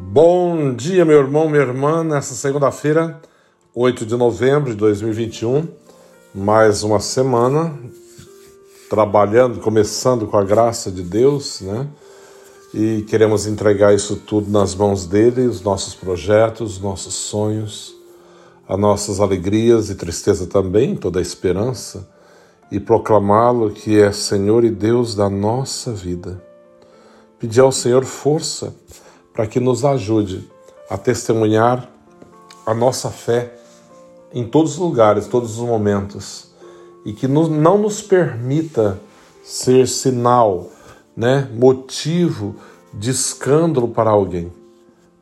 Bom dia, meu irmão, minha irmã, nessa segunda-feira, 8 de novembro de 2021, mais uma semana trabalhando, começando com a graça de Deus, né? E queremos entregar isso tudo nas mãos dele, os nossos projetos, os nossos sonhos, as nossas alegrias e tristeza também, toda a esperança, e proclamá-lo que é Senhor e Deus da nossa vida. Pedir ao Senhor força para que nos ajude a testemunhar a nossa fé em todos os lugares, todos os momentos, e que não nos permita ser sinal, né, motivo de escândalo para alguém,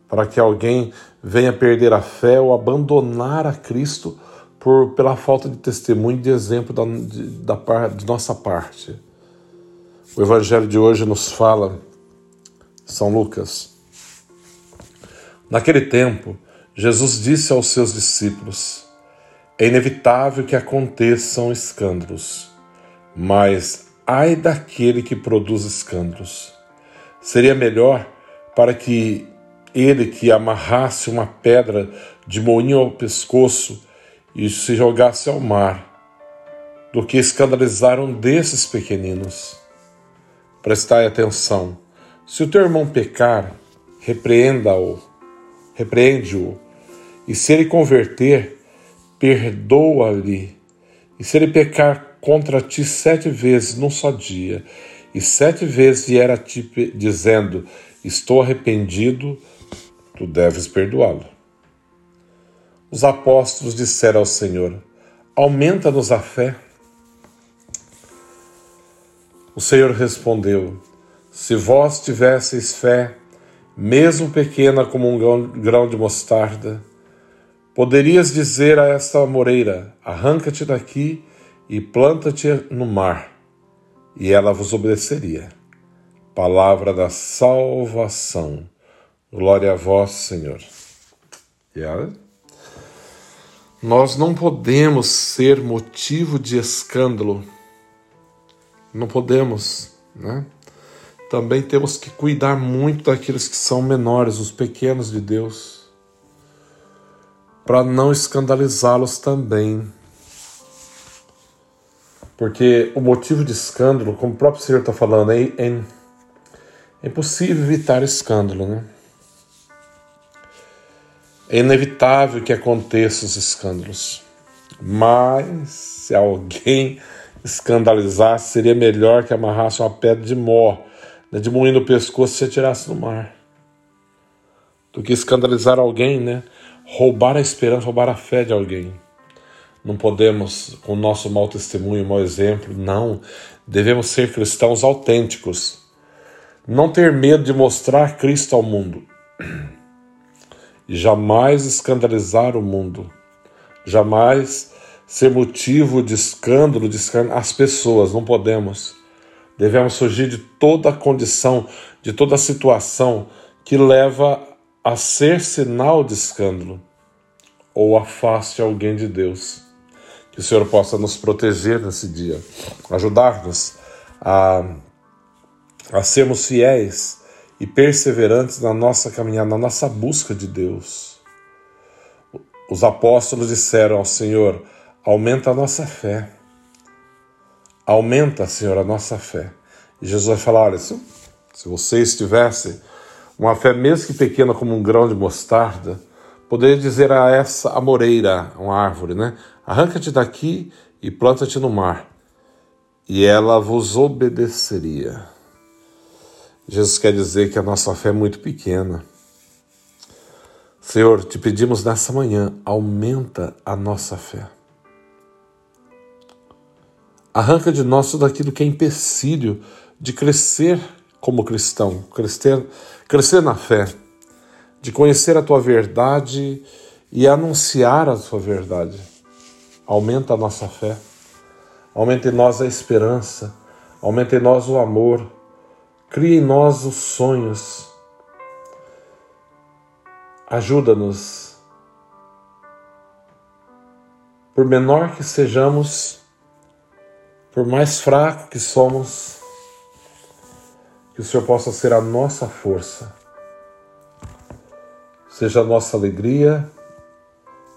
para que alguém venha perder a fé ou abandonar a Cristo por, pela falta de testemunho e de exemplo da, de, da, de nossa parte. O Evangelho de hoje nos fala, São Lucas, Naquele tempo, Jesus disse aos seus discípulos: É inevitável que aconteçam escândalos, mas ai daquele que produz escândalos. Seria melhor para que ele que amarrasse uma pedra de moinho ao pescoço e se jogasse ao mar, do que escandalizar um desses pequeninos. Prestai atenção: se o teu irmão pecar, repreenda-o repreende-o. E se ele converter, perdoa-lhe. E se ele pecar contra ti sete vezes num só dia, e sete vezes vier a ti dizendo: Estou arrependido, tu deves perdoá-lo. Os apóstolos disseram ao Senhor: Aumenta-nos a fé. O Senhor respondeu: Se vós tivesseis fé, mesmo pequena como um grão de mostarda, poderias dizer a esta moreira: arranca-te daqui e planta-te no mar, e ela vos obedeceria. Palavra da salvação. Glória a vós, Senhor. Yeah. Nós não podemos ser motivo de escândalo. Não podemos, né? Também temos que cuidar muito daqueles que são menores, os pequenos de Deus, para não escandalizá-los também. Porque o motivo de escândalo, como o próprio Senhor está falando, é, é, é impossível evitar escândalo, né? É inevitável que aconteçam os escândalos. Mas se alguém escandalizar, seria melhor que amarrasse uma pedra de mó né, de moinho no pescoço se atirasse no mar. Do que escandalizar alguém, né? Roubar a esperança, roubar a fé de alguém. Não podemos, com o nosso mau testemunho, mau exemplo, não. Devemos ser cristãos autênticos. Não ter medo de mostrar Cristo ao mundo. E jamais escandalizar o mundo. Jamais ser motivo de escândalo, de escândalo às pessoas. Não podemos. Devemos fugir de toda condição, de toda situação que leva a ser sinal de escândalo ou afaste alguém de Deus. Que o Senhor possa nos proteger nesse dia, ajudar-nos a, a sermos fiéis e perseverantes na nossa caminhada, na nossa busca de Deus. Os apóstolos disseram ao Senhor: aumenta a nossa fé. Aumenta, Senhor, a nossa fé. E Jesus vai falar: olha, se, se vocês tivessem uma fé mesmo que pequena como um grão de mostarda, poderia dizer a essa amoreira, uma árvore, né? Arranca-te daqui e planta-te no mar, e ela vos obedeceria. Jesus quer dizer que a nossa fé é muito pequena. Senhor, te pedimos nessa manhã, aumenta a nossa fé. Arranca de nós tudo aquilo que é empecilho de crescer como cristão, crescer, crescer na fé, de conhecer a tua verdade e anunciar a tua verdade. Aumenta a nossa fé, aumenta em nós a esperança, aumenta em nós o amor, cria em nós os sonhos. Ajuda-nos. Por menor que sejamos, por mais fraco que somos, que o Senhor possa ser a nossa força. seja a nossa alegria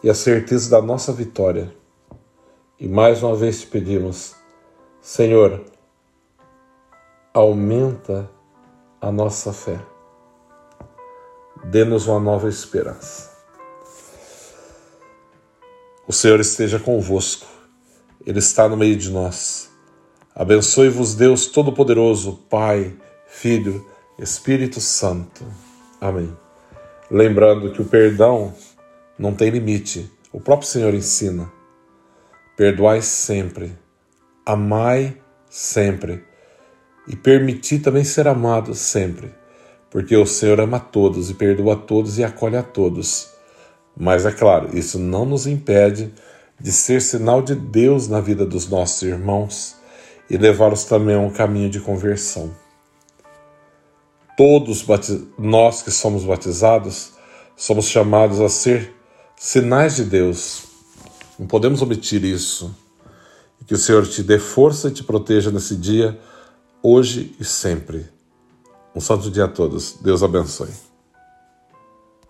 e a certeza da nossa vitória. E mais uma vez te pedimos, Senhor, aumenta a nossa fé. Dê-nos uma nova esperança. O Senhor esteja convosco, Ele está no meio de nós. Abençoe-vos, Deus Todo-Poderoso, Pai, Filho, Espírito Santo. Amém. Lembrando que o perdão não tem limite, o próprio Senhor ensina. Perdoai sempre, amai sempre e permiti também ser amado sempre, porque o Senhor ama todos e perdoa a todos e acolhe a todos. Mas é claro, isso não nos impede de ser sinal de Deus na vida dos nossos irmãos e levá-los também a um caminho de conversão. Todos nós que somos batizados somos chamados a ser sinais de Deus. Não podemos omitir isso. Que o Senhor te dê força e te proteja nesse dia, hoje e sempre. Um santo dia a todos. Deus abençoe.